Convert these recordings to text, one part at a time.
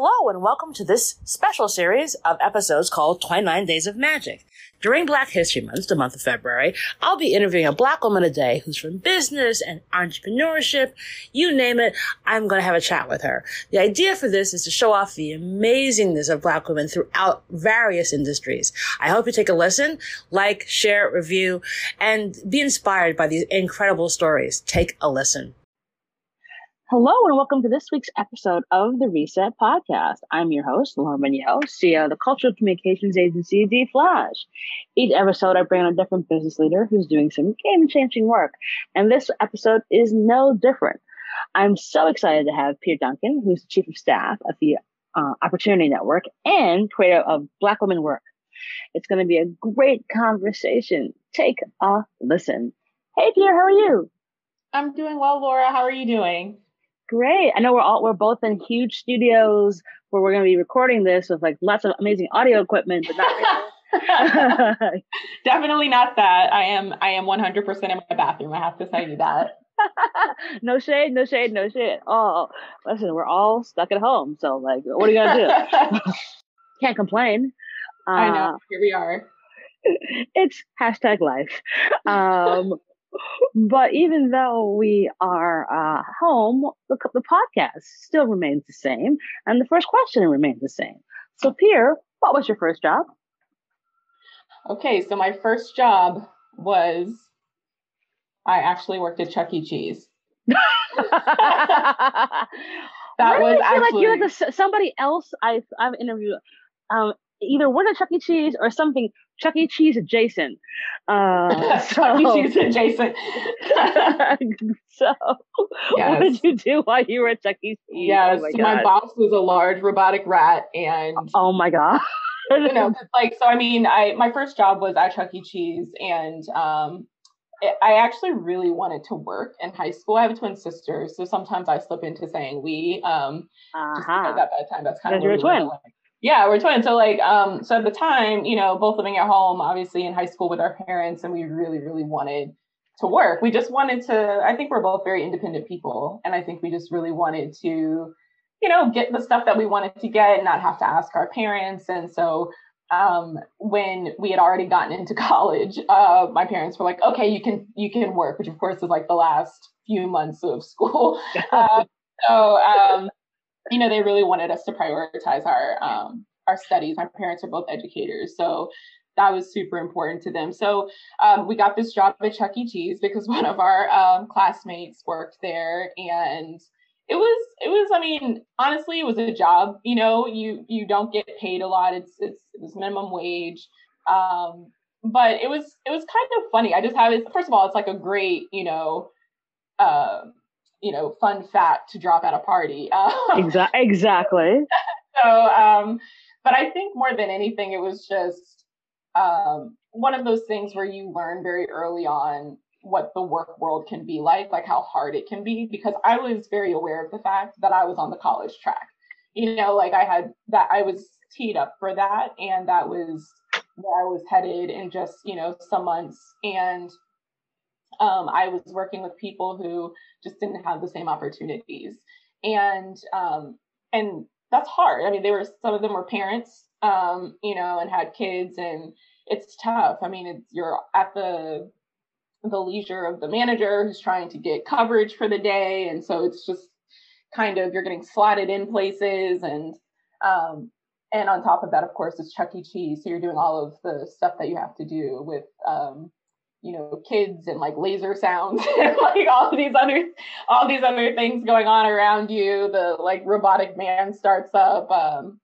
Hello and welcome to this special series of episodes called 29 Days of Magic. During Black History Month, the month of February, I'll be interviewing a black woman a day who's from business and entrepreneurship. You name it, I'm going to have a chat with her. The idea for this is to show off the amazingness of black women throughout various industries. I hope you take a listen, like, share, review, and be inspired by these incredible stories. Take a listen. Hello and welcome to this week's episode of the Reset Podcast. I'm your host, Lauren Mignott, CEO of the cultural communications agency D Flash. Each episode, I bring on a different business leader who's doing some game changing work, and this episode is no different. I'm so excited to have Pier Duncan, who's the chief of staff of the uh, Opportunity Network and creator of Black Women Work. It's going to be a great conversation. Take a listen. Hey, Pier, how are you? I'm doing well, Laura. How are you doing? Great. I know we're all we're both in huge studios where we're going to be recording this with like lots of amazing audio equipment, but not really. Definitely not that. I am I am 100% in my bathroom. I have to tell you that. no shade, no shade, no shade. Oh, listen, we're all stuck at home, so like, what are you gonna do? Can't complain. Uh, I know. Uh, Here we are. It's hashtag life. Um, but even though we are uh, home, the, the podcast still remains the same, and the first question remains the same. So, Pier, what was your first job? Okay, so my first job was I actually worked at Chuck E. Cheese. that was I feel actually... like you're a, somebody else I've I've interviewed. Um, either worked at Chuck E. Cheese or something Chuck E. Cheese adjacent. Uh, so, Chuck E. Cheese adjacent. so, yes. what did you do while you were at Chuck E. Cheese? Yes, oh my, my, boss was a large robotic rat, and oh my god. you know, like so. I mean, I my first job was at Chuck E. Cheese, and um, it, I actually really wanted to work in high school. I have a twin sister, so sometimes I slip into saying we. Um, uh-huh. just at that time, that's kind of you're a twin. Yeah, we're twins. So like, um, so at the time, you know, both living at home, obviously in high school with our parents, and we really, really wanted to work. We just wanted to. I think we're both very independent people, and I think we just really wanted to, you know, get the stuff that we wanted to get, and not have to ask our parents. And so, um, when we had already gotten into college, uh, my parents were like, "Okay, you can you can work," which of course is like the last few months of school. Uh, so um, you know, they really wanted us to prioritize our um, our studies. My parents are both educators, so that was super important to them. So um, we got this job at Chuck E. Cheese because one of our um, classmates worked there, and it was it was. I mean, honestly, it was a job. You know, you you don't get paid a lot. It's it's it was minimum wage. Um, but it was it was kind of funny. I just have it. First of all, it's like a great you know uh, you know, fun fact to drop at a party. Exactly. Exactly. so, um, but I think more than anything, it was just um, one of those things where you learn very early on what the work world can be like, like how hard it can be, because I was very aware of the fact that I was on the college track. You know, like I had that, I was teed up for that, and that was where I was headed in just, you know, some months. And um, I was working with people who just didn't have the same opportunities, and um, and that's hard. I mean, they were some of them were parents, um, you know, and had kids, and it's tough. I mean, it's you're at the the leisure of the manager who's trying to get coverage for the day, and so it's just kind of you're getting slotted in places and um, and on top of that, of course, it's Chuck E. Cheese. So you're doing all of the stuff that you have to do with um, you know kids and like laser sounds and like all these other all these other things going on around you the like robotic man starts up um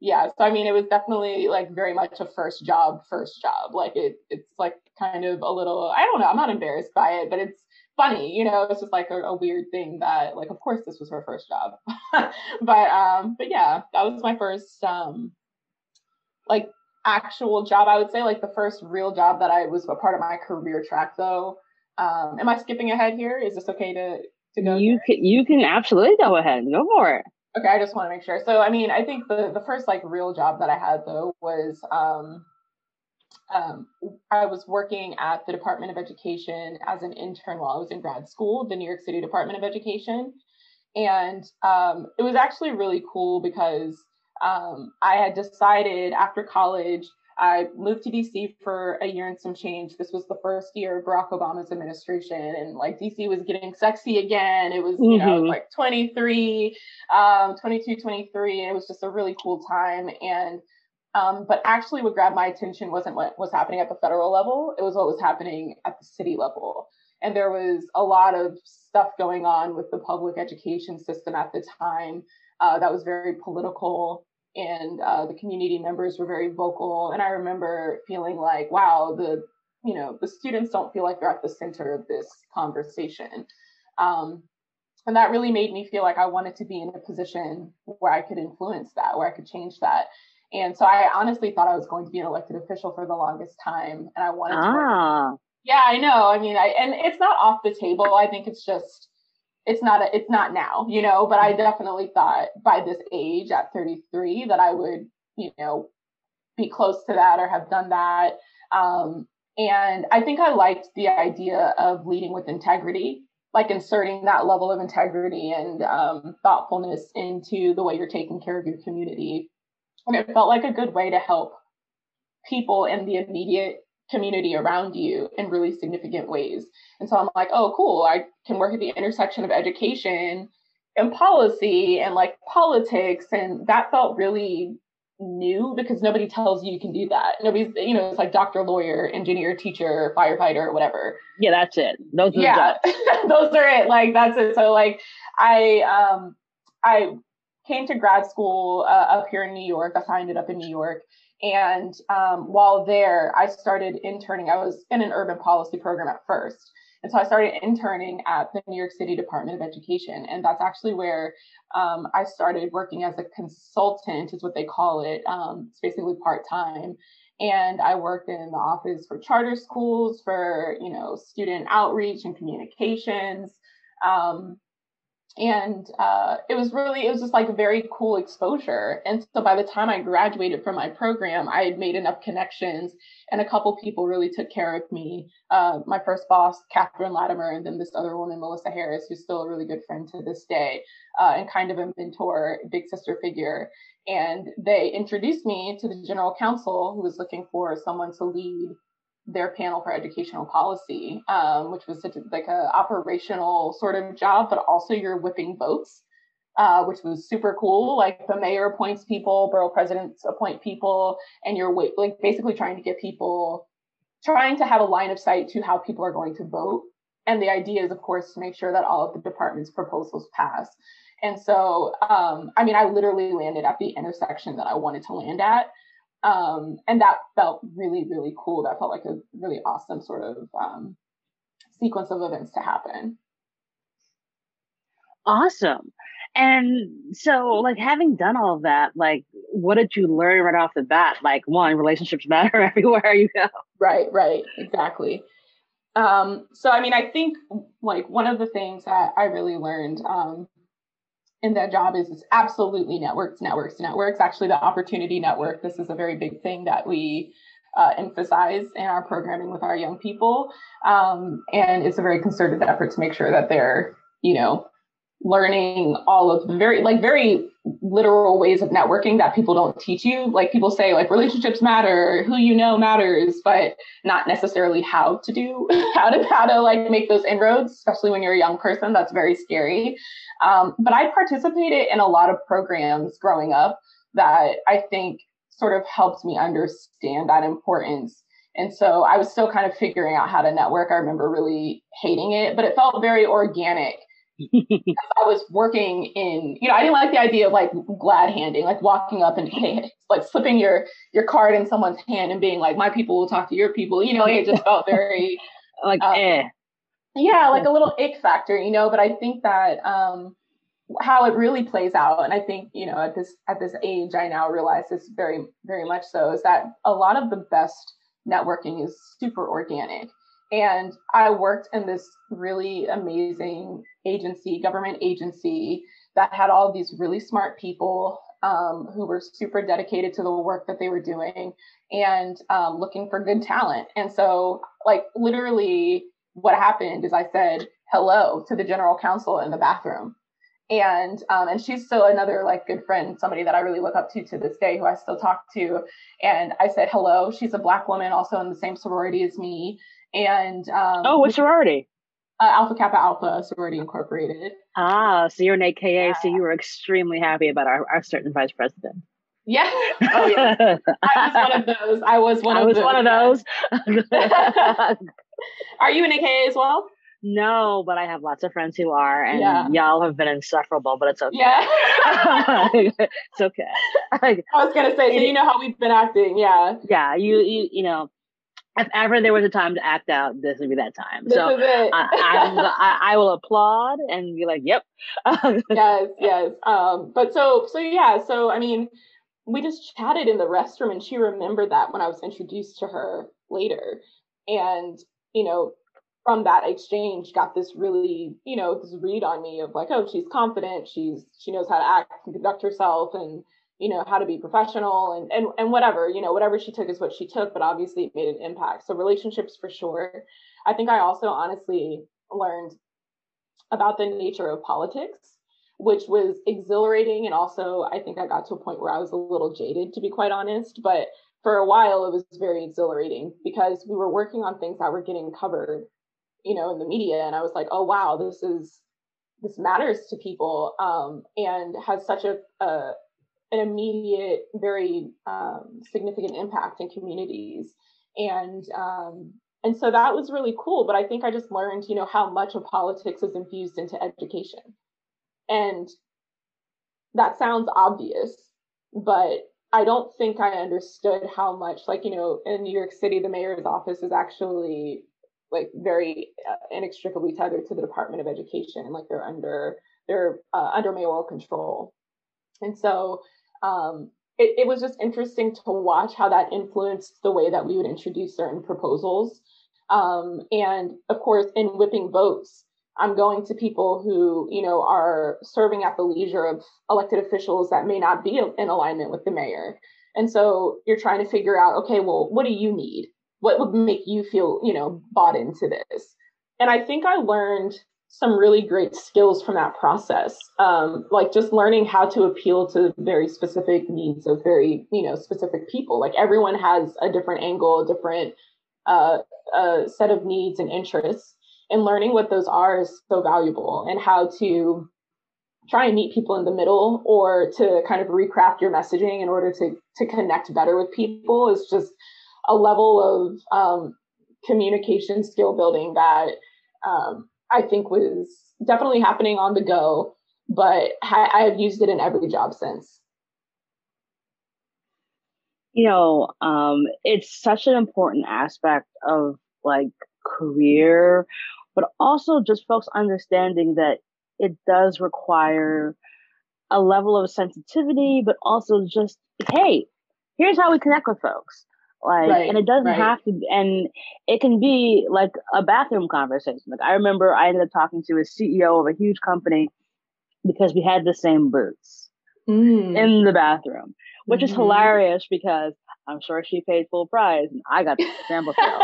yeah so i mean it was definitely like very much a first job first job like it it's like kind of a little i don't know i'm not embarrassed by it but it's funny you know it's just like a, a weird thing that like of course this was her first job but um but yeah that was my first um like actual job, I would say like the first real job that I was a part of my career track though. Um, am I skipping ahead here? Is this okay to, to go? You can, you can absolutely go ahead. Go for it. Okay, I just want to make sure. So, I mean, I think the the first like real job that I had though was um, um, I was working at the Department of Education as an intern while I was in grad school, the New York City Department of Education, And um, it was actually really cool because um, I had decided after college, I moved to DC for a year and some change. This was the first year of Barack Obama's administration, and like DC was getting sexy again. It was, mm-hmm. you know, like 23, um, 22, 23, and it was just a really cool time. And um, but actually, what grabbed my attention wasn't what was happening at the federal level; it was what was happening at the city level. And there was a lot of stuff going on with the public education system at the time uh, that was very political and uh, the community members were very vocal. And I remember feeling like, wow, the you know the students don't feel like they're at the center of this conversation. Um, and that really made me feel like I wanted to be in a position where I could influence that, where I could change that. And so I honestly thought I was going to be an elected official for the longest time, and I wanted ah. to. Yeah, I know. I mean, I and it's not off the table. I think it's just it's not a, it's not now, you know, but I definitely thought by this age at 33 that I would, you know, be close to that or have done that. Um, and I think I liked the idea of leading with integrity, like inserting that level of integrity and um, thoughtfulness into the way you're taking care of your community. And it felt like a good way to help people in the immediate community around you in really significant ways. And so I'm like, oh, cool. I can work at the intersection of education and policy and like politics. And that felt really new because nobody tells you you can do that. Nobody's, you know, it's like doctor, lawyer, engineer, teacher, firefighter, whatever. Yeah, that's it. Those are yeah, those are it. Like that's it. So like I um I came to grad school uh, up here in New York. That's how I ended up in New York. And um, while there, I started interning. I was in an urban policy program at first. And so I started interning at the New York City Department of Education. And that's actually where um, I started working as a consultant, is what they call it. Um, it's basically part time. And I worked in the office for charter schools, for you know student outreach and communications. Um, and uh, it was really it was just like a very cool exposure. And so by the time i graduated from my program i had made enough connections and a couple people really took care of me. Uh, my first boss catherine latimer and then this other woman melissa harris who's still a really good friend to this day uh, and kind of a mentor big sister figure. And they introduced me to the general counsel who was looking for someone to lead their panel for educational policy, um, which was such a, like a operational sort of job, but also you're whipping votes, uh, which was super cool. Like the mayor appoints people, borough presidents appoint people, and you're like basically trying to get people, trying to have a line of sight to how people are going to vote. And the idea is, of course, to make sure that all of the department's proposals pass. And so, um, I mean, I literally landed at the intersection that I wanted to land at. Um, and that felt really, really cool. That felt like a really awesome sort of um, sequence of events to happen. Awesome. And so, like, having done all of that, like, what did you learn right off the bat? Like, one, relationships matter everywhere you go. Right, right, exactly. Um, so, I mean, I think like one of the things that I really learned um, in that job is, is absolutely networks, networks, networks. Actually, the Opportunity Network, this is a very big thing that we uh, emphasize in our programming with our young people. Um, and it's a very concerted effort to make sure that they're, you know, learning all of the very, like, very literal ways of networking that people don't teach you. Like people say, like relationships matter, who you know matters, but not necessarily how to do, how to how to like make those inroads, especially when you're a young person. That's very scary. Um, but I participated in a lot of programs growing up that I think sort of helped me understand that importance. And so I was still kind of figuring out how to network. I remember really hating it, but it felt very organic. I was working in, you know, I didn't like the idea of like glad handing, like walking up and like slipping your your card in someone's hand and being like, my people will talk to your people. You know, it just felt very like um, eh. Yeah like a little ick factor you know but i think that um how it really plays out and i think you know at this at this age i now realize this very very much so is that a lot of the best networking is super organic and i worked in this really amazing agency government agency that had all these really smart people um, who were super dedicated to the work that they were doing and um, looking for good talent and so like literally what happened is I said hello to the general counsel in the bathroom. and um, and she's still another like good friend, somebody that I really look up to to this day, who I still talk to. And I said hello. She's a black woman, also in the same sorority as me. And um, oh, what sorority? Uh, Alpha Kappa Alpha Sorority Incorporated. Ah, so you're an AKA, yeah. so you were extremely happy about our, our certain vice president. Yeah. Oh, yeah. I was one of those. I was one I of was those. one of those. Are you an AKA as well? No, but I have lots of friends who are, and yeah. y'all have been insufferable, but it's okay. Yeah. it's okay. I was gonna say, so you know how we've been acting, yeah. Yeah, you you you know, if ever there was a time to act out, this would be that time. This so. I, I, I, will applaud and be like, "Yep." yes, yes. Um, but so so yeah, so I mean, we just chatted in the restroom, and she remembered that when I was introduced to her later, and you know, from that exchange got this really, you know, this read on me of like, oh, she's confident, she's she knows how to act and conduct herself and you know how to be professional and and and whatever, you know, whatever she took is what she took, but obviously it made an impact. So relationships for sure. I think I also honestly learned about the nature of politics, which was exhilarating and also I think I got to a point where I was a little jaded to be quite honest, but for a while it was very exhilarating because we were working on things that were getting covered you know in the media and i was like oh wow this is this matters to people um, and has such a, a an immediate very um, significant impact in communities. And um, and so that was really cool but i think i just learned you know how much of politics is infused into education. And that sounds obvious but i don't think i understood how much like you know in new york city the mayor's office is actually like very uh, inextricably tethered to the Department of Education, like they're under they're uh, under mayoral control, and so um, it, it was just interesting to watch how that influenced the way that we would introduce certain proposals, um, and of course, in whipping votes. I'm going to people who, you know, are serving at the leisure of elected officials that may not be in alignment with the mayor. And so you're trying to figure out, okay, well, what do you need? what would make you feel you know bought into this and i think i learned some really great skills from that process. Um, like just learning how to appeal to very specific needs of very you know specific people. Like everyone has a different angle a different uh, set of needs and interests and learning what those are is so valuable. And how to try and meet people in the middle or to kind of recraft your messaging in order to to connect better with people is just a level of um, communication skill building that um, I think was definitely happening on the go, but ha- I have used it in every job since. You know, um, it's such an important aspect of like career, but also just folks understanding that it does require a level of sensitivity, but also just, hey, here's how we connect with folks. Like, right, and it doesn't right. have to, and it can be like a bathroom conversation. Like, I remember I ended up talking to a CEO of a huge company because we had the same boots mm. in the bathroom, which mm-hmm. is hilarious because I'm sure she paid full price and I got the sample sale.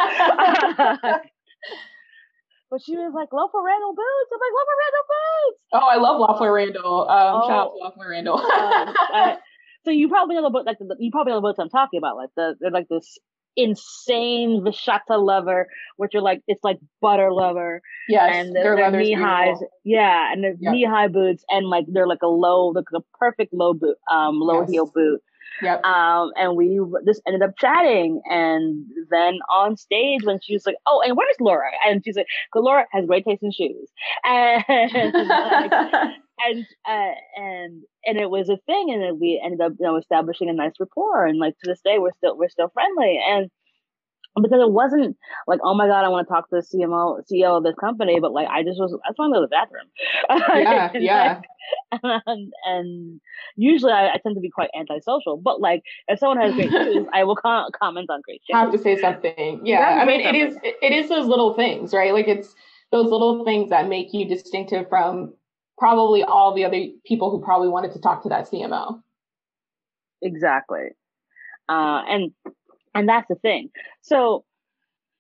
but she was like, Loeffler Randall boots. I'm like, Loeffler Randall boots. Oh, I love Loeffler Randall. Um, oh, shout out to Loeffler Randall. um, I, so you probably know the book, like the, you probably know the books I'm talking about. Like the they're like this insane Vachetta lover, which are like it's like butter lover. Yes, and they're, they're knee highs. Yeah, and they're yep. knee high boots, and like they're like a low, like a perfect low boot, um, low yes. heel boot. Yep. Um, and we just ended up chatting. And then on stage, when she was like, "Oh, and where's Laura?" and she's like, "Laura has great taste in shoes," and like, and uh, and and it was a thing, and then we ended up, you know, establishing a nice rapport. And like to this day, we're still we're still friendly. And because it wasn't like, oh my god, I want to talk to the CMO CEO of this company, but like I just was, I just want to go to the bathroom. Yeah, yeah. Like, and, and, usually I, I, tend to be quite antisocial, but like if someone has great news, I will com- comment on great shoes. Have to say something. Yeah, I mean, it is it is those little things, right? Like it's those little things that make you distinctive from probably all the other people who probably wanted to talk to that CMO. Exactly. Uh, and and that's the thing. So,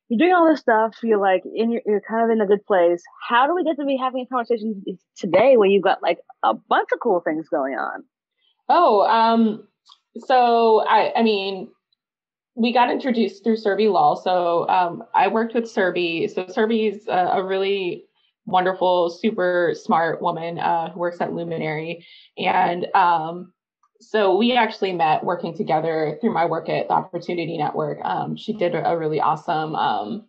you're doing all this stuff. You're like in your, you're kind of in a good place. How do we get to be having a conversation today where you've got like a bunch of cool things going on? Oh, um, so I, I mean, we got introduced through Survey Law. So um, I worked with Survey. So Survey's a, a really wonderful, super smart woman uh, who works at Luminary, and um, so we actually met working together through my work at the Opportunity Network. Um, she did a really awesome um,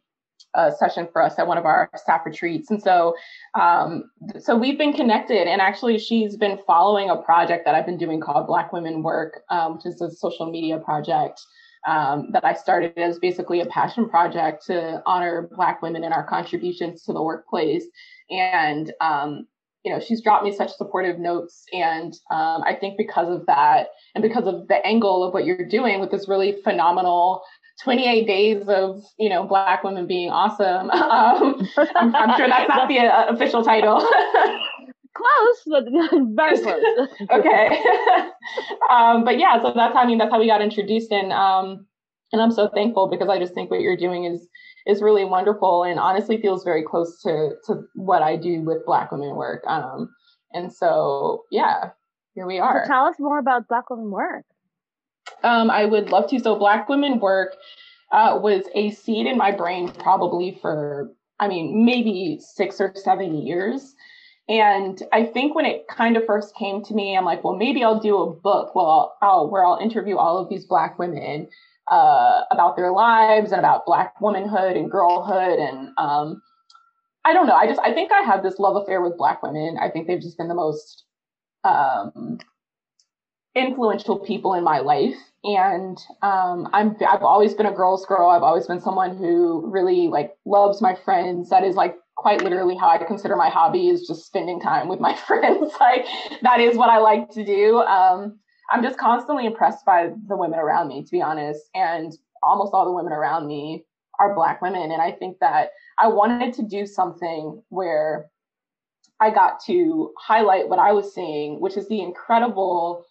uh, session for us at one of our staff retreats, and so um, so we've been connected. And actually, she's been following a project that I've been doing called Black Women Work, um, which is a social media project. Um, that I started as basically a passion project to honor Black women and our contributions to the workplace. And um, you know, she's dropped me such supportive notes. And um, I think because of that, and because of the angle of what you're doing with this really phenomenal 28 days of, you know, Black women being awesome, um, I'm, I'm, sure that's not the uh, official title. close, but very close. okay. um, but yeah, so that's how I mean that's how we got introduced, and um, and I'm so thankful because I just think what you're doing is is really wonderful and honestly feels very close to to what I do with Black women work. Um, and so yeah, here we are. So tell us more about Black women work. Um, I would love to. So Black women work uh, was a seed in my brain probably for I mean maybe six or seven years. And I think when it kind of first came to me, I'm like, well, maybe I'll do a book. Well, I'll, I'll, where I'll interview all of these Black women uh, about their lives and about Black womanhood and girlhood. And um, I don't know. I just I think I have this love affair with Black women. I think they've just been the most um, influential people in my life. And um, I'm I've always been a girl's girl. I've always been someone who really like loves my friends. That is like quite literally how I consider my hobby is just spending time with my friends. like that is what I like to do. Um, I'm just constantly impressed by the women around me, to be honest. And almost all the women around me are Black women. And I think that I wanted to do something where I got to highlight what I was seeing, which is the incredible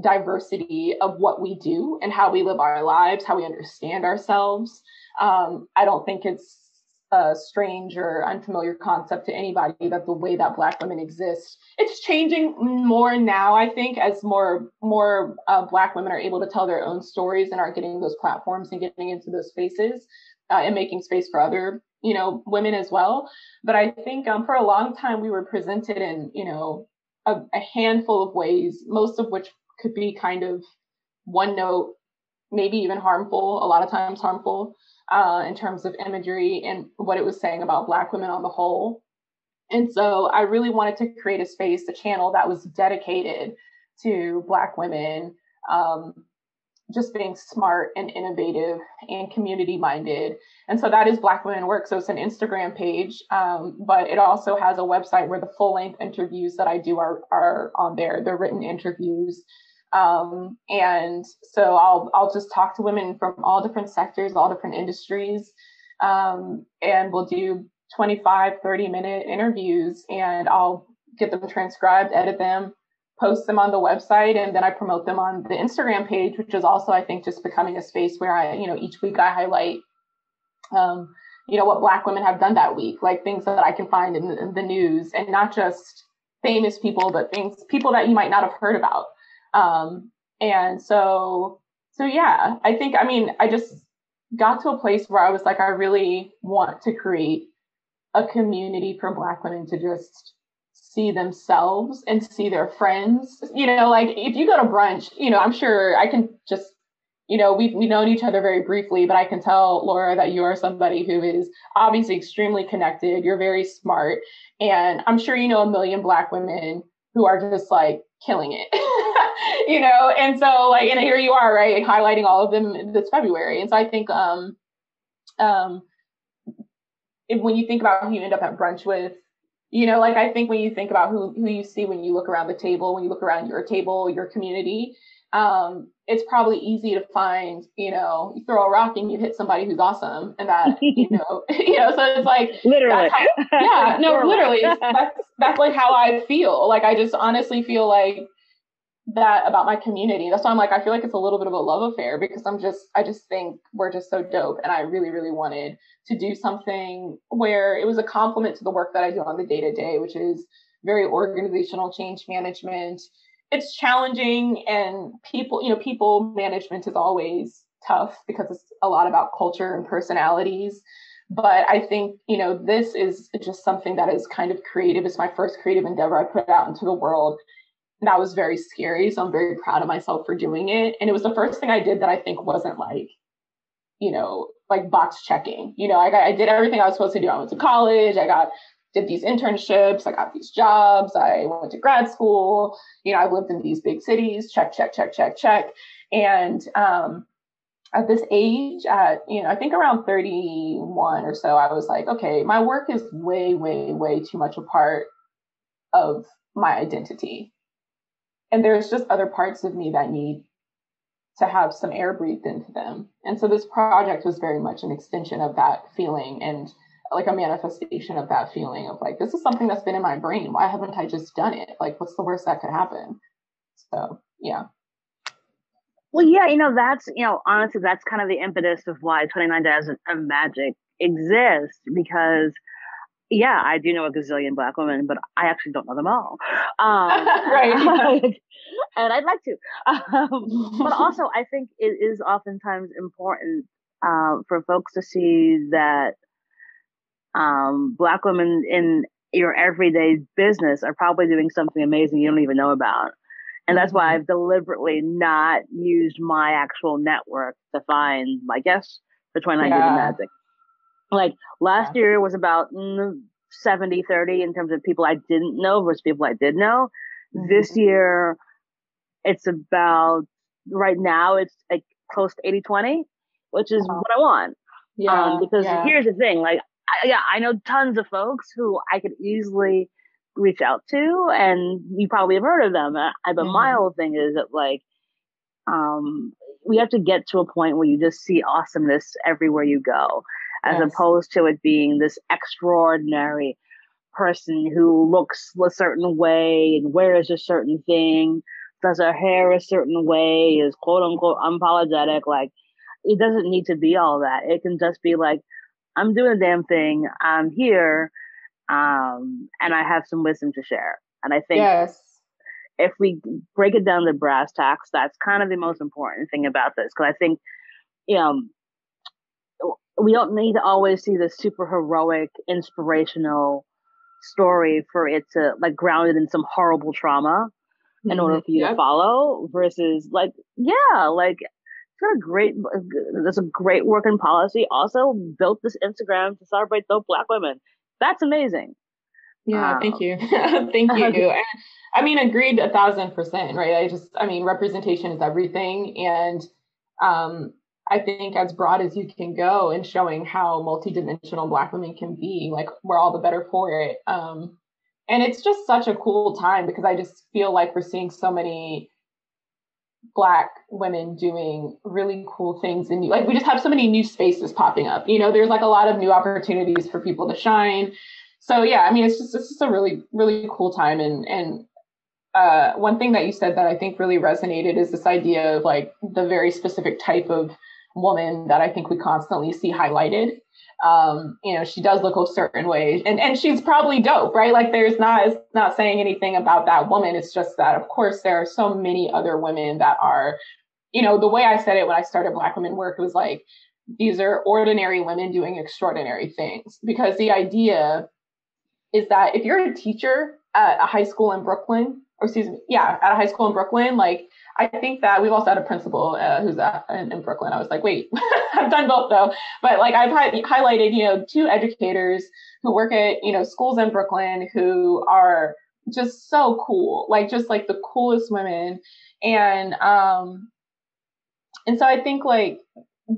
diversity of what we do and how we live our lives, how we understand ourselves. Um, I don't think it's a strange or unfamiliar concept to anybody that the way that black women exist it's changing more now i think as more more uh, black women are able to tell their own stories and are getting those platforms and getting into those spaces uh, and making space for other you know women as well. But i think um, for a long time we were presented in you know a, a handful of ways most of which could be kind of one note maybe even harmful a lot of times harmful uh, in terms of imagery and what it was saying about Black women on the whole. And so I really wanted to create a space, a channel that was dedicated to Black women, um, just being smart and innovative and community minded. And so that is Black Women Work. So it's an Instagram page, um, but it also has a website where the full length interviews that I do are, are on there. They're written interviews um, and so I'll I'll just talk to women from all different sectors, all different industries, um, and we'll do 25, 30 minute interviews, and I'll get them transcribed, edit them, post them on the website, and then I promote them on the Instagram page, which is also I think just becoming a space where I you know each week I highlight. Um, you know what black women have done that week like things that i can find in the, in the news and not just famous people but things people that you might not have heard about um, and so, so yeah, I think, I mean, I just got to a place where I was like, I really want to create a community for Black women to just see themselves and see their friends. You know, like if you go to brunch, you know, I'm sure I can just, you know, we've we known each other very briefly, but I can tell Laura that you are somebody who is obviously extremely connected. You're very smart, and I'm sure you know a million Black women who are just like killing it. you know, and so like, and here you are, right, highlighting all of them this February. And so I think, um, um, if, when you think about who you end up at brunch with, you know, like I think when you think about who who you see when you look around the table, when you look around your table, your community, um, it's probably easy to find, you know, you throw a rock and you hit somebody who's awesome, and that, you know, you know, so it's like literally, how, yeah, no, literally, that's that's like how I feel. Like I just honestly feel like that about my community. That's why I'm like, I feel like it's a little bit of a love affair because I'm just, I just think we're just so dope. And I really, really wanted to do something where it was a compliment to the work that I do on the day to day, which is very organizational change management. It's challenging and people, you know, people management is always tough because it's a lot about culture and personalities. But I think, you know, this is just something that is kind of creative. It's my first creative endeavor I put out into the world that was very scary. So I'm very proud of myself for doing it. And it was the first thing I did that I think wasn't like, you know, like box checking. You know, I got, I did everything I was supposed to do. I went to college. I got did these internships. I got these jobs. I went to grad school. You know, I lived in these big cities. Check, check, check, check, check. And um, at this age, at you know, I think around 31 or so, I was like, okay, my work is way, way, way too much a part of my identity and there's just other parts of me that need to have some air breathed into them. And so this project was very much an extension of that feeling and like a manifestation of that feeling of like, this is something that's been in my brain. Why haven't I just done it? Like, what's the worst that could happen? So, yeah. Well, yeah, you know, that's, you know, honestly, that's kind of the impetus of why 29 Days of Magic exists because yeah, I do know a gazillion black women, but I actually don't know them all. Um, right. and I'd like to. Um, but also, I think it is oftentimes important uh, for folks to see that um, black women in your everyday business are probably doing something amazing you don't even know about. And that's why mm-hmm. I've deliberately not used my actual network to find my guests for 29 yeah. Magic. Like last yeah. year was about mm, 70 30 in terms of people I didn't know versus people I did know. Mm-hmm. This year, it's about, right now, it's like close to 80 20, which is what I want. Yeah. Um, because yeah. here's the thing like, I, yeah, I know tons of folks who I could easily reach out to, and you probably have heard of them. Uh, but mm-hmm. my whole thing is that, like, um, we have to get to a point where you just see awesomeness everywhere you go as yes. opposed to it being this extraordinary person who looks a certain way and wears a certain thing, does her hair a certain way, is quote unquote unapologetic. Like, it doesn't need to be all that. It can just be like, I'm doing a damn thing. I'm here. Um, and I have some wisdom to share. And I think yes. if we break it down to brass tacks, that's kind of the most important thing about this. Cause I think, you know, we don't need to always see the super heroic, inspirational story for it to like grounded in some horrible trauma in mm-hmm. order for you yep. to follow versus like yeah like it's got a great there's a great working policy. Also built this instagram to celebrate dope black women. That's amazing. Yeah um, thank you. Thank you. I mean agreed a thousand percent right? I just i mean representation is everything. And um I think as broad as you can go in showing how multidimensional Black women can be, like we're all the better for it. Um, and it's just such a cool time because I just feel like we're seeing so many Black women doing really cool things, and like we just have so many new spaces popping up. You know, there's like a lot of new opportunities for people to shine. So yeah, I mean, it's just it's just a really really cool time, and and uh, one thing that you said that I think really resonated is this idea of like the very specific type of woman that I think we constantly see highlighted. Um, you know, she does look a certain way and, and she's probably dope, right? Like there's not, it's not saying anything about that woman. It's just that, of course, there are so many other women that are, you know, the way I said it when I started Black Women Work was like, these are ordinary women doing extraordinary things because the idea is that if you're a teacher at a high school in Brooklyn, or excuse me, yeah, at a high school in Brooklyn, like I think that we've also had a principal uh, who's uh, in, in, Brooklyn. I was like, wait, I've done both though. But like I've hi- highlighted, you know, two educators who work at, you know, schools in Brooklyn who are just so cool, like just like the coolest women. And, um, and so I think like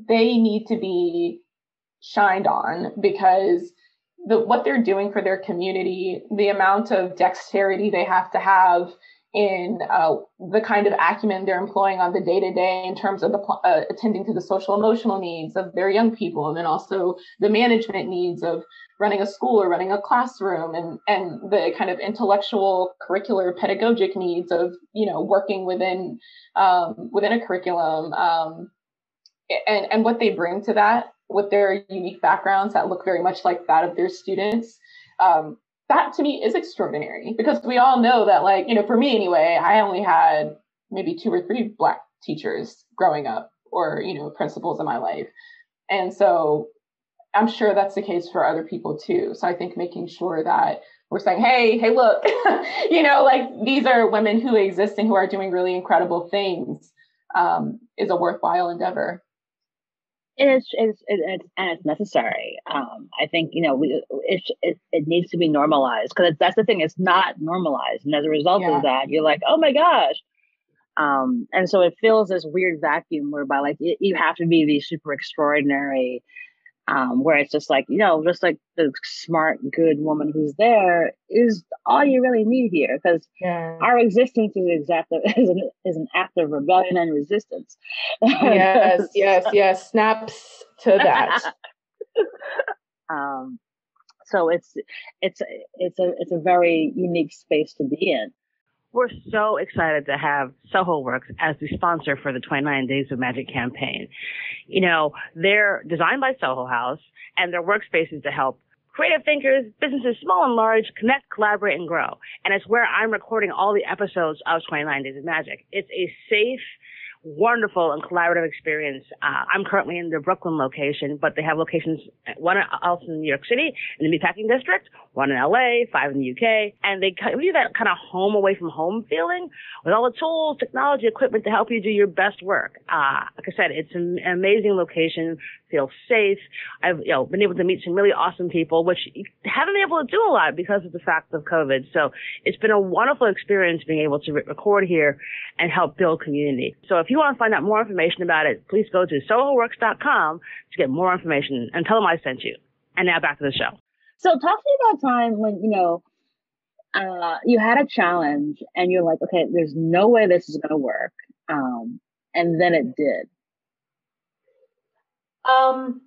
they need to be shined on because the, what they're doing for their community, the amount of dexterity they have to have in uh, the kind of acumen they're employing on the day to day in terms of the uh, attending to the social emotional needs of their young people, and then also the management needs of running a school or running a classroom, and and the kind of intellectual, curricular, pedagogic needs of you know working within um, within a curriculum, um, and and what they bring to that with their unique backgrounds that look very much like that of their students. Um, that to me is extraordinary because we all know that like you know for me anyway i only had maybe two or three black teachers growing up or you know principals in my life and so i'm sure that's the case for other people too so i think making sure that we're saying hey hey look you know like these are women who exist and who are doing really incredible things um, is a worthwhile endeavor it is, it's, it's, and it's necessary. Um, I think you know we it it, it needs to be normalized because that's the thing. It's not normalized, and as a result yeah. of that, you're like, oh my gosh. Um, and so it fills this weird vacuum whereby like you, you have to be the super extraordinary um, where it's just like you know just like the smart good woman who's there is all you really need here because yeah. our existence is exactly is an, is an act of rebellion and resistance. Yes yes yes. Snaps to that. Um so it's it's it's a it's a very unique space to be in we're so excited to have Soho Works as the sponsor for the 29 Days of Magic campaign. You know, they're designed by Soho House and their workspaces to help creative thinkers, businesses small and large, connect, collaborate, and grow. And it's where I'm recording all the episodes of 29 Days of Magic. It's a safe, wonderful and collaborative experience. Uh, I'm currently in the Brooklyn location, but they have locations, one else in New York City in the Meatpacking District, one in LA, five in the UK, and they give you that kind of home away from home feeling with all the tools, technology, equipment to help you do your best work. Uh, like I said, it's an amazing location, feel safe. I've, you know, been able to meet some really awesome people, which haven't been able to do a lot because of the fact of COVID. So it's been a wonderful experience being able to re- record here and help build community. So if you want to find out more information about it, please go to sohoworks.com to get more information and tell them I sent you. And now back to the show. So talk to me about time when, you know, uh, you had a challenge and you're like, okay, there's no way this is going to work. Um, and then it did. Um,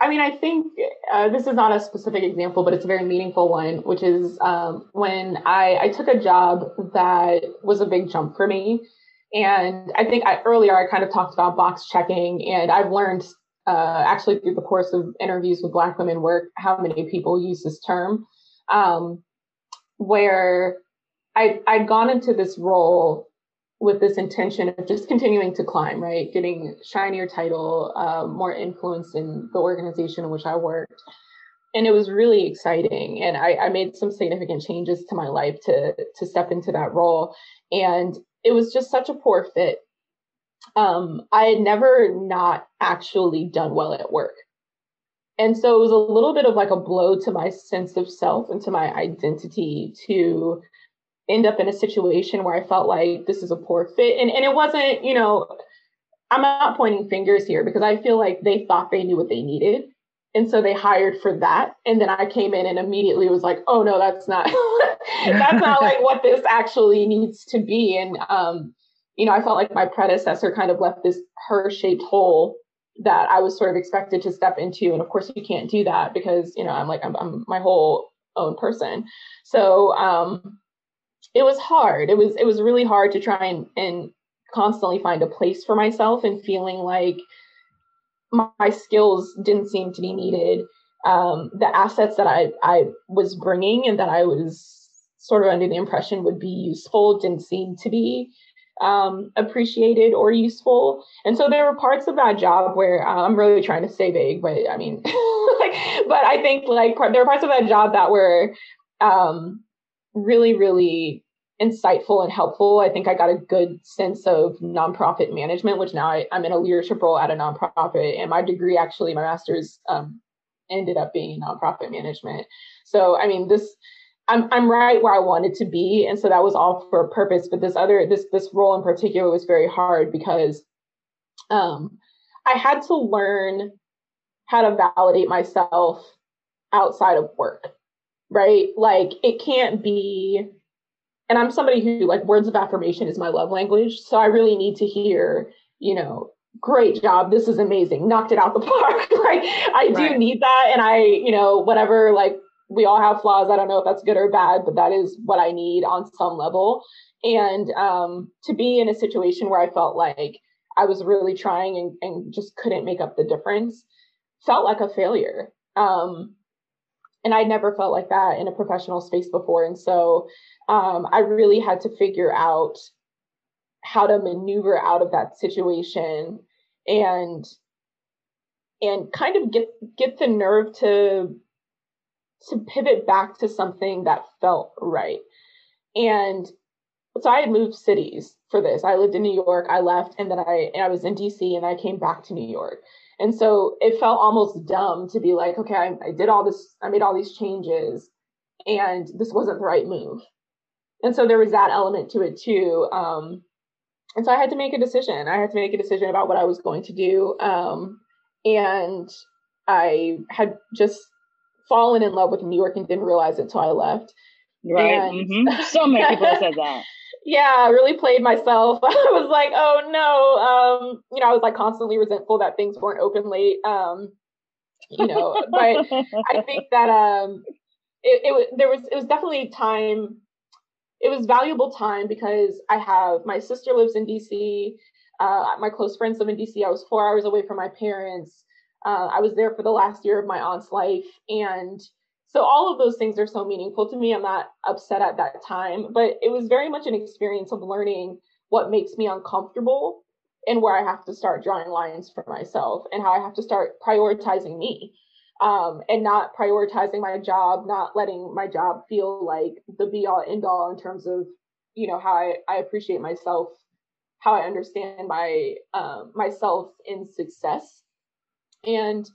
I mean, I think uh, this is not a specific example, but it's a very meaningful one, which is um, when I, I took a job that was a big jump for me. And I think I, earlier I kind of talked about box checking, and I've learned uh, actually through the course of interviews with Black women work how many people use this term, um, where I, I'd gone into this role with this intention of just continuing to climb, right? Getting shinier title, uh, more influence in the organization in which I worked. And it was really exciting. And I, I made some significant changes to my life to, to step into that role. And it was just such a poor fit. Um, I had never not actually done well at work. And so it was a little bit of like a blow to my sense of self and to my identity to end up in a situation where I felt like this is a poor fit. And, and it wasn't, you know, I'm not pointing fingers here because I feel like they thought they knew what they needed. And so they hired for that. And then I came in and immediately was like, oh no, that's not that's not like what this actually needs to be. And um, you know, I felt like my predecessor kind of left this her-shaped hole that I was sort of expected to step into. And of course you can't do that because, you know, I'm like I'm, I'm my whole own person. So um it was hard. It was it was really hard to try and, and constantly find a place for myself and feeling like my skills didn't seem to be needed. Um, the assets that I, I was bringing and that I was sort of under the impression would be useful didn't seem to be um, appreciated or useful. And so there were parts of that job where uh, I'm really trying to stay vague, but I mean, like, but I think like there were parts of that job that were um, really, really insightful and helpful. I think I got a good sense of nonprofit management, which now I, am in a leadership role at a nonprofit. And my degree, actually, my master's um, ended up being nonprofit management. So, I mean, this. I'm I'm right where I wanted to be, and so that was all for a purpose. But this other this this role in particular was very hard because um, I had to learn how to validate myself outside of work, right? Like it can't be and I'm somebody who like words of affirmation is my love language. So I really need to hear, you know, great job. This is amazing. Knocked it out the park. like I do right. need that. And I, you know, whatever, like we all have flaws. I don't know if that's good or bad, but that is what I need on some level. And um, to be in a situation where I felt like I was really trying and, and just couldn't make up the difference felt like a failure. Um, and I never felt like that in a professional space before. And so um, I really had to figure out how to maneuver out of that situation and and kind of get get the nerve to to pivot back to something that felt right. And so I had moved cities for this. I lived in New York, I left, and then I and I was in DC and I came back to New York. And so it felt almost dumb to be like, okay, I, I did all this, I made all these changes, and this wasn't the right move. And so there was that element to it too. Um, and so I had to make a decision. I had to make a decision about what I was going to do. Um, and I had just fallen in love with New York and didn't realize it until I left. Right. And, mm-hmm. So many people said that. Yeah, I really played myself. I was like, oh no. Um, you know, I was like constantly resentful that things weren't open late. Um, you know, but I think that um it, it was there was it was definitely time it was valuable time because I have my sister lives in DC. Uh, my close friends live in DC. I was four hours away from my parents. Uh, I was there for the last year of my aunt's life. And so all of those things are so meaningful to me. I'm not upset at that time, but it was very much an experience of learning what makes me uncomfortable and where I have to start drawing lines for myself and how I have to start prioritizing me um, and not prioritizing my job, not letting my job feel like the be all end all in terms of, you know, how I, I appreciate myself, how I understand my um, myself in success. And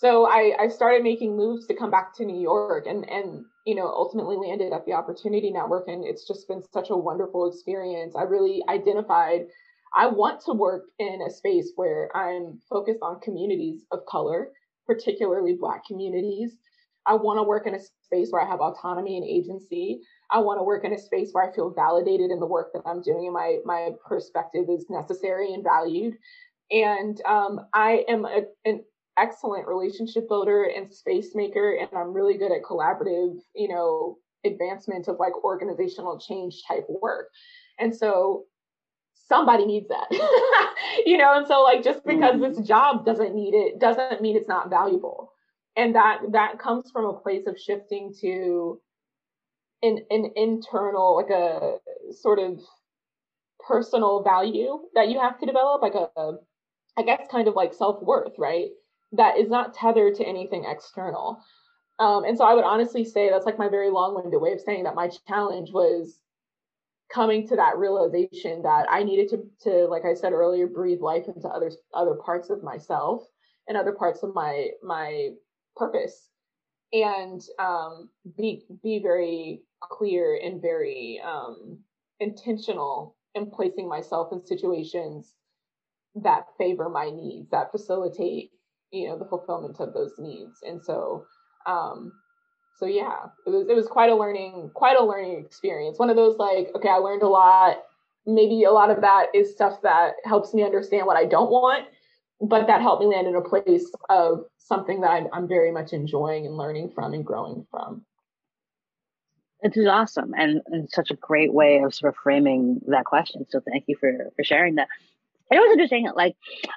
so I, I started making moves to come back to New York and and you know ultimately landed at the Opportunity Network and it's just been such a wonderful experience. I really identified I want to work in a space where I'm focused on communities of color, particularly Black communities. I want to work in a space where I have autonomy and agency. I want to work in a space where I feel validated in the work that I'm doing and my my perspective is necessary and valued. And um, I am a, an excellent relationship builder and space maker and i'm really good at collaborative you know advancement of like organizational change type work. And so somebody needs that you know? And so like just because mm-hmm. this job doesn't need it doesn't mean it's not valuable. And that that comes from a place of shifting to an an internal like a sort of personal value that you have to develop like a, a I guess kind of like self-worth right that is not tethered to anything external. Um, and so I would honestly say that's like my very long winded way of saying that my challenge was coming to that realization that I needed to, to, like I said earlier, breathe life into other other parts of myself and other parts of my my purpose, and um, be be very clear and very um, intentional in placing myself in situations that favor my needs, that facilitate you know the fulfillment of those needs. And so um so yeah it was it was quite a learning quite a learning experience. One of those like okay i learned a lot. Maybe a lot of that is stuff that helps me understand what i don't want but that helped me land in a place of something that I'm, very much enjoying and learning from and growing from. It is awesome and, and such a great way of sort of framing that question. So thank you for for sharing that it was interesting. Like,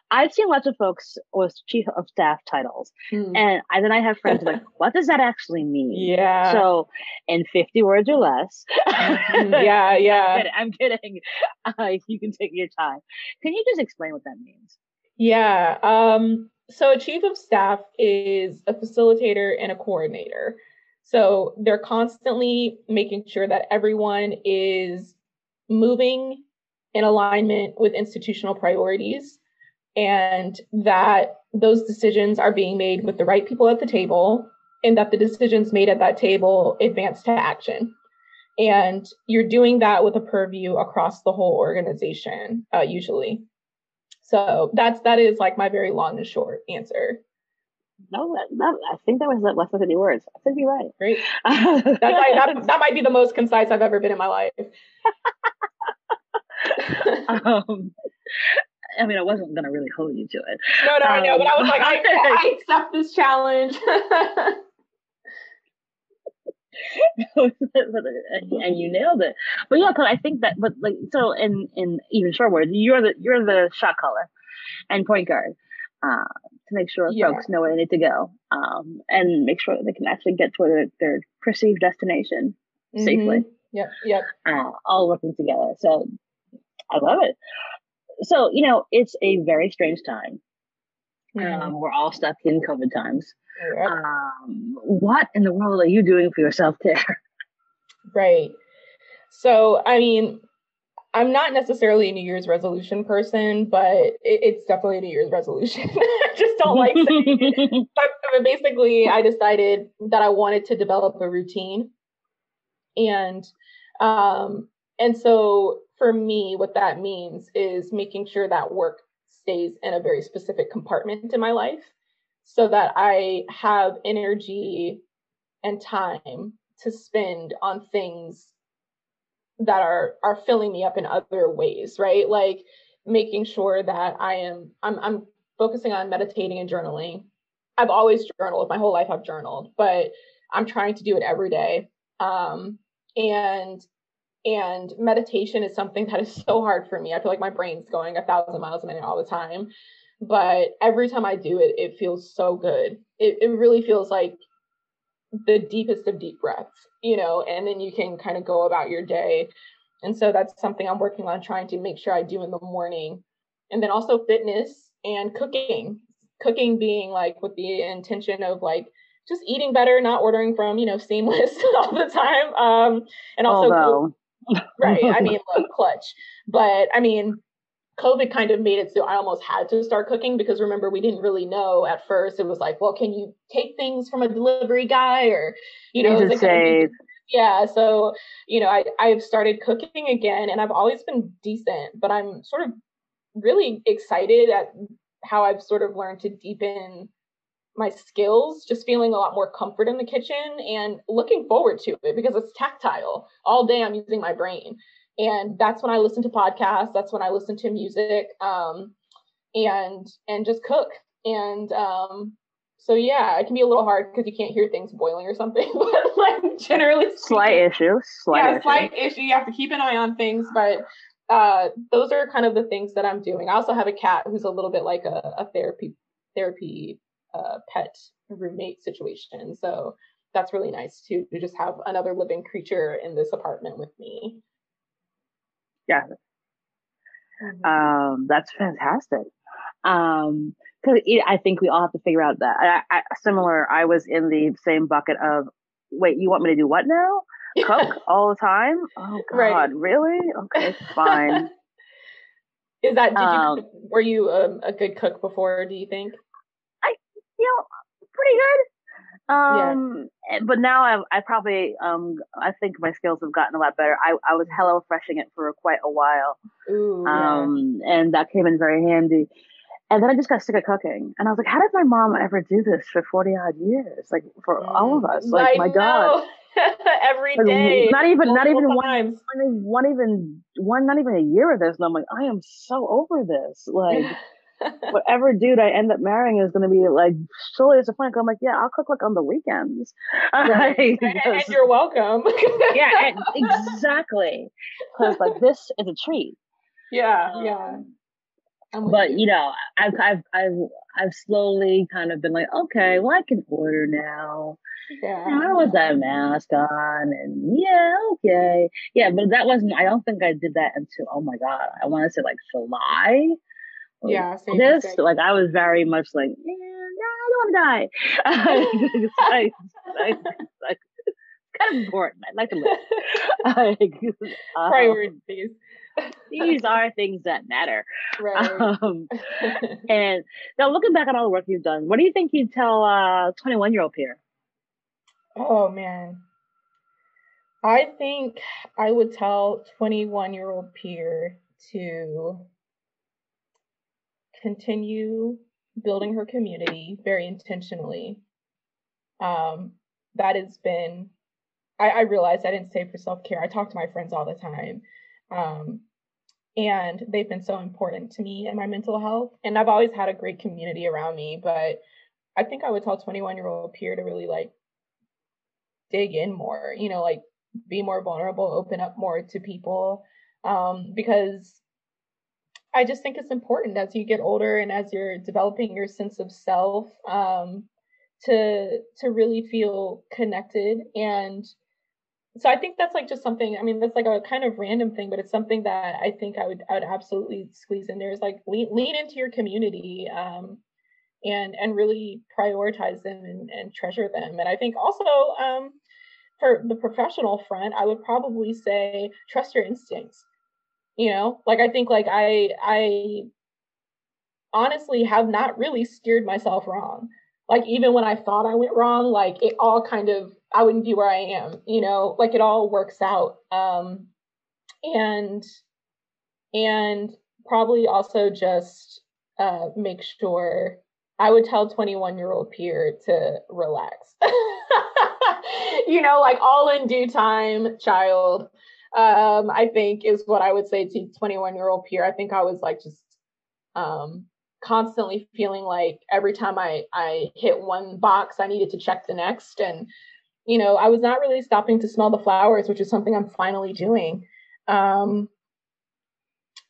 I've seen lots of folks with chief of staff titles, mm. and I, then I have friends like, what does that actually mean? Yeah. So, in 50 words or less. Mm-hmm. yeah, yeah. I'm kidding. I'm kidding. Uh, you can take your time. Can you just explain what that means? Yeah. Um, so, a chief of staff is a facilitator and a coordinator. So, they're constantly making sure that everyone is moving in alignment with institutional priorities and that those decisions are being made with the right people at the table and that the decisions made at that table advance to action and you're doing that with a purview across the whole organization uh, usually so that's that is like my very long and short answer No, I think that was less than 50 words. I think you're right. Great. That's like, that, that might be the most concise I've ever been in my life. um, I mean, I wasn't going to really hold you to it. No, no, um, I know, but I was like, I, I accept this challenge. and you nailed it. But yeah, because I think that, but like, so in in even short words, you're the you're the shot caller and point guard uh, to make sure yeah. folks know where they need to go um, and make sure they can actually get to their, their perceived destination mm-hmm. safely. Yep, yep. Uh, all working together. So I love it. So you know, it's a very strange time. Mm-hmm. Um, we're all stuck in COVID times. Um, what in the world are you doing for your self care? Right. So, I mean, I'm not necessarily a New Year's resolution person, but it, it's definitely a New Year's resolution. I just don't like saying but basically, I decided that I wanted to develop a routine, and um, and so for me, what that means is making sure that work stays in a very specific compartment in my life so that I have energy and time to spend on things that are are filling me up in other ways, right? Like making sure that I am I'm I'm focusing on meditating and journaling. I've always journaled, my whole life I've journaled, but I'm trying to do it every day. Um and and meditation is something that is so hard for me. I feel like my brain's going a thousand miles a minute all the time but every time I do it, it feels so good. It, it really feels like the deepest of deep breaths, you know, and then you can kind of go about your day. And so that's something I'm working on trying to make sure I do in the morning. And then also fitness and cooking. Cooking being like with the intention of like just eating better, not ordering from, you know, seamless all the time. Um and also Although... right. I mean, look, clutch. But I mean, COVID kind of made it so I almost had to start cooking because remember we didn't really know at first. It was like, well, can you take things from a delivery guy or you know, is it yeah. So, you know, I, I've started cooking again and I've always been decent, but I'm sort of really excited at how I've sort of learned to deepen my skills, just feeling a lot more comfort in the kitchen and looking forward to it because it's tactile. All day I'm using my brain and that's when I listen to podcasts. That's when I listen to music, um, and and just cook. And um, so yeah, it can be a little hard because you can't hear things boiling or something. but like generally, slight issue, slight yeah, issue. slight issue. You have to keep an eye on things, but uh, those are kind of the things that I'm doing. I also have a cat who's a little bit like a, a therapy therapy uh, pet roommate situation. So that's really nice too to just have another living creature in this apartment with me. Yeah. Mm-hmm. Um, that's fantastic. Um, cause I think we all have to figure out that I, I, similar. I was in the same bucket of, wait, you want me to do what now? Cook all the time? Oh God, right. really? Okay, fine. Is that, did um, you, were you um, a good cook before, do you think? I, you know, pretty good. Um, yeah. but now I, I probably, um, I think my skills have gotten a lot better. I, I was hello freshing it for quite a while. Ooh, um, yeah. and that came in very handy. And then I just got sick of cooking. And I was like, how did my mom ever do this for 40 odd years? Like for mm. all of us. Like, I my know. God. Every like, day. Not even, not even one, one, even one, not even a year of this. And I'm like, I am so over this. Like, whatever dude I end up marrying is going to be like solely disappointed. I'm like, yeah, I'll cook like on the weekends. Right. and, and you're welcome. yeah, and, exactly. Because like this is a treat. Yeah, um, yeah. But you. you know, I've I've I've I've slowly kind of been like, okay, well, I can order now. Yeah. I was that mask on, and yeah, okay, yeah. But that wasn't. I don't think I did that until oh my god, I want to say like July yeah, same this mistake. like I was very much like, yeah, no, I don't want to die. it's, like, like, it's kind of important. I'd like to live. um, Priorities. these are things that matter. Right. Um, and now, looking back on all the work you've done, what do you think you'd tell a 21 year old Pier? Oh man, I think I would tell 21 year old Pier to continue building her community very intentionally. Um, that has been, I, I realized I didn't say for self care. I talk to my friends all the time. Um, and they've been so important to me and my mental health. And I've always had a great community around me, but I think I would tell 21 year old Pier to really like dig in more, you know, like be more vulnerable, open up more to people. Um, because I just think it's important as you get older and as you're developing your sense of self um, to to really feel connected and so I think that's like just something. I mean, that's like a kind of random thing, but it's something that I think I would I would absolutely squeeze in there. Is like lean lean into your community, um, and and really prioritize them and, and treasure them. And I think also um, for the professional front, I would probably say trust your instincts. You know, like I think like I I honestly have not really steered myself wrong. Like even when I thought I went wrong, like it all kind of I wouldn't be where I am, you know, like it all works out. Um and and probably also just uh make sure I would tell 21 year old Pier to relax. you know, like all in due time, child. Um, I think is what I would say to 21 year old Pier. I think I was like just um constantly feeling like every time I I hit one box, I needed to check the next. And you know, I was not really stopping to smell the flowers, which is something I'm finally doing. Um,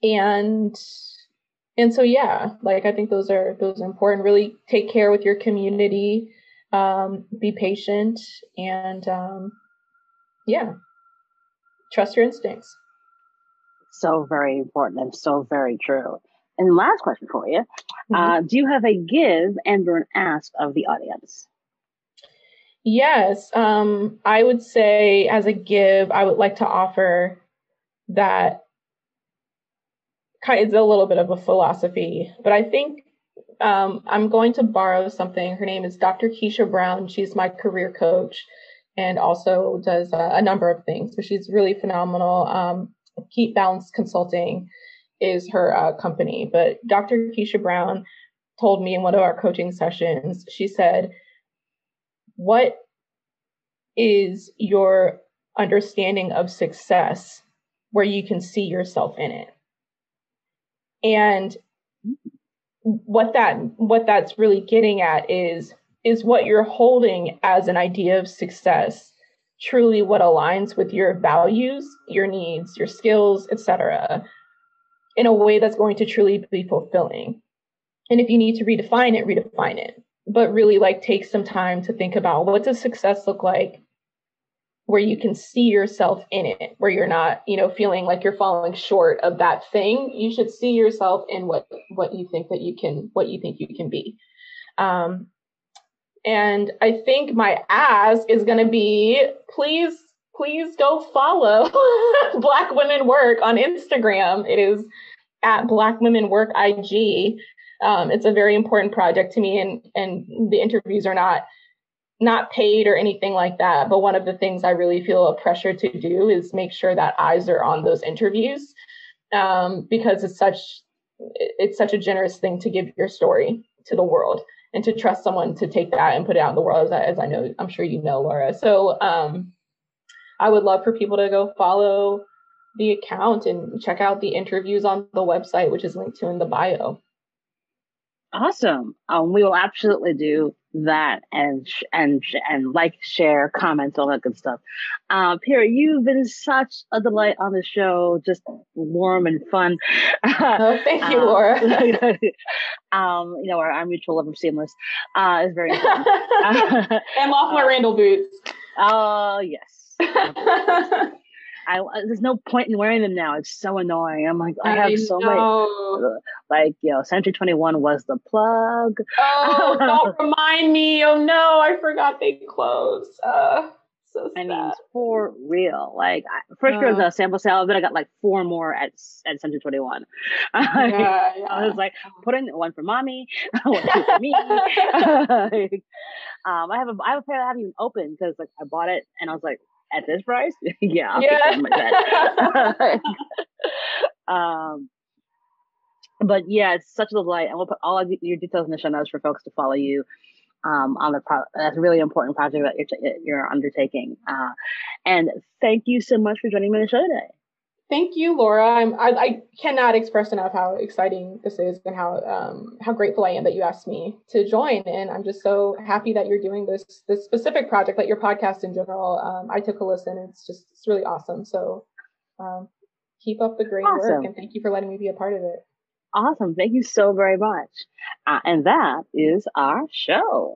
and and so yeah, like I think those are those are important. Really take care with your community. Um, be patient and um, yeah, trust your instincts. So very important and so very true. And last question for you: mm-hmm. uh, Do you have a give and or an ask of the audience? Yes, um, I would say as a give, I would like to offer that it's a little bit of a philosophy, but I think um, I'm going to borrow something. Her name is Dr. Keisha Brown. She's my career coach and also does a, a number of things, So she's really phenomenal. Um, Keep Balanced Consulting is her uh, company, but Dr. Keisha Brown told me in one of our coaching sessions, she said, what is your understanding of success where you can see yourself in it and what that what that's really getting at is is what you're holding as an idea of success truly what aligns with your values your needs your skills etc in a way that's going to truly be fulfilling. And if you need to redefine it redefine it. But really like take some time to think about what does success look like where you can see yourself in it where you're not you know feeling like you're falling short of that thing. You should see yourself in what what you think that you can what you think you can be. Um and i think my ask is going to be please please go follow black women work on instagram. It is at black women work ig um, it's a very important project to me, and and the interviews are not not paid or anything like that. But one of the things I really feel a pressure to do is make sure that eyes are on those interviews um, because it's such it's such a generous thing to give your story to the world and to trust someone to take that and put it out in the world as I, as I know I'm sure you know Laura. So um, I would love for people to go follow the account and check out the interviews on the website, which is linked to in the bio. Awesome. Um, we will absolutely do that and and and like, share, comments, all that good stuff. Uh, Pier, you've been such a delight on the show, just warm and fun. Oh, thank you, Laura. um, you know, our, our mutual love of seamless uh, is very important. and Loeffler Randall boots. Oh yes. I there's no point in wearing them now. It's so annoying. I'm like, I have I so many. Like, you know, Century 21 was the plug. Oh, don't remind me. Oh no, I forgot they closed. Uh, so sad. I mean, for real. Like, first year uh, the sample sale, then I got like four more at at Century 21. Yeah, yeah. I was like, put in one for mommy, one for me. um, I have a I have a pair that I haven't even opened because like I bought it and I was like, at this price, yeah, I'll yeah. um, but yeah, it's such a delight, and we'll put all of your details in the show notes for folks to follow you um, on the pro- that's a really important project that you're, you're undertaking. Uh, and thank you so much for joining me on the show today. Thank you, Laura. I'm, I, I cannot express enough how exciting this is and how um, how grateful I am that you asked me to join. And I'm just so happy that you're doing this this specific project, like your podcast in general. Um, I took a listen. It's just it's really awesome. So um, keep up the great awesome. work, and thank you for letting me be a part of it. Awesome. Thank you so very much. Uh, and that is our show.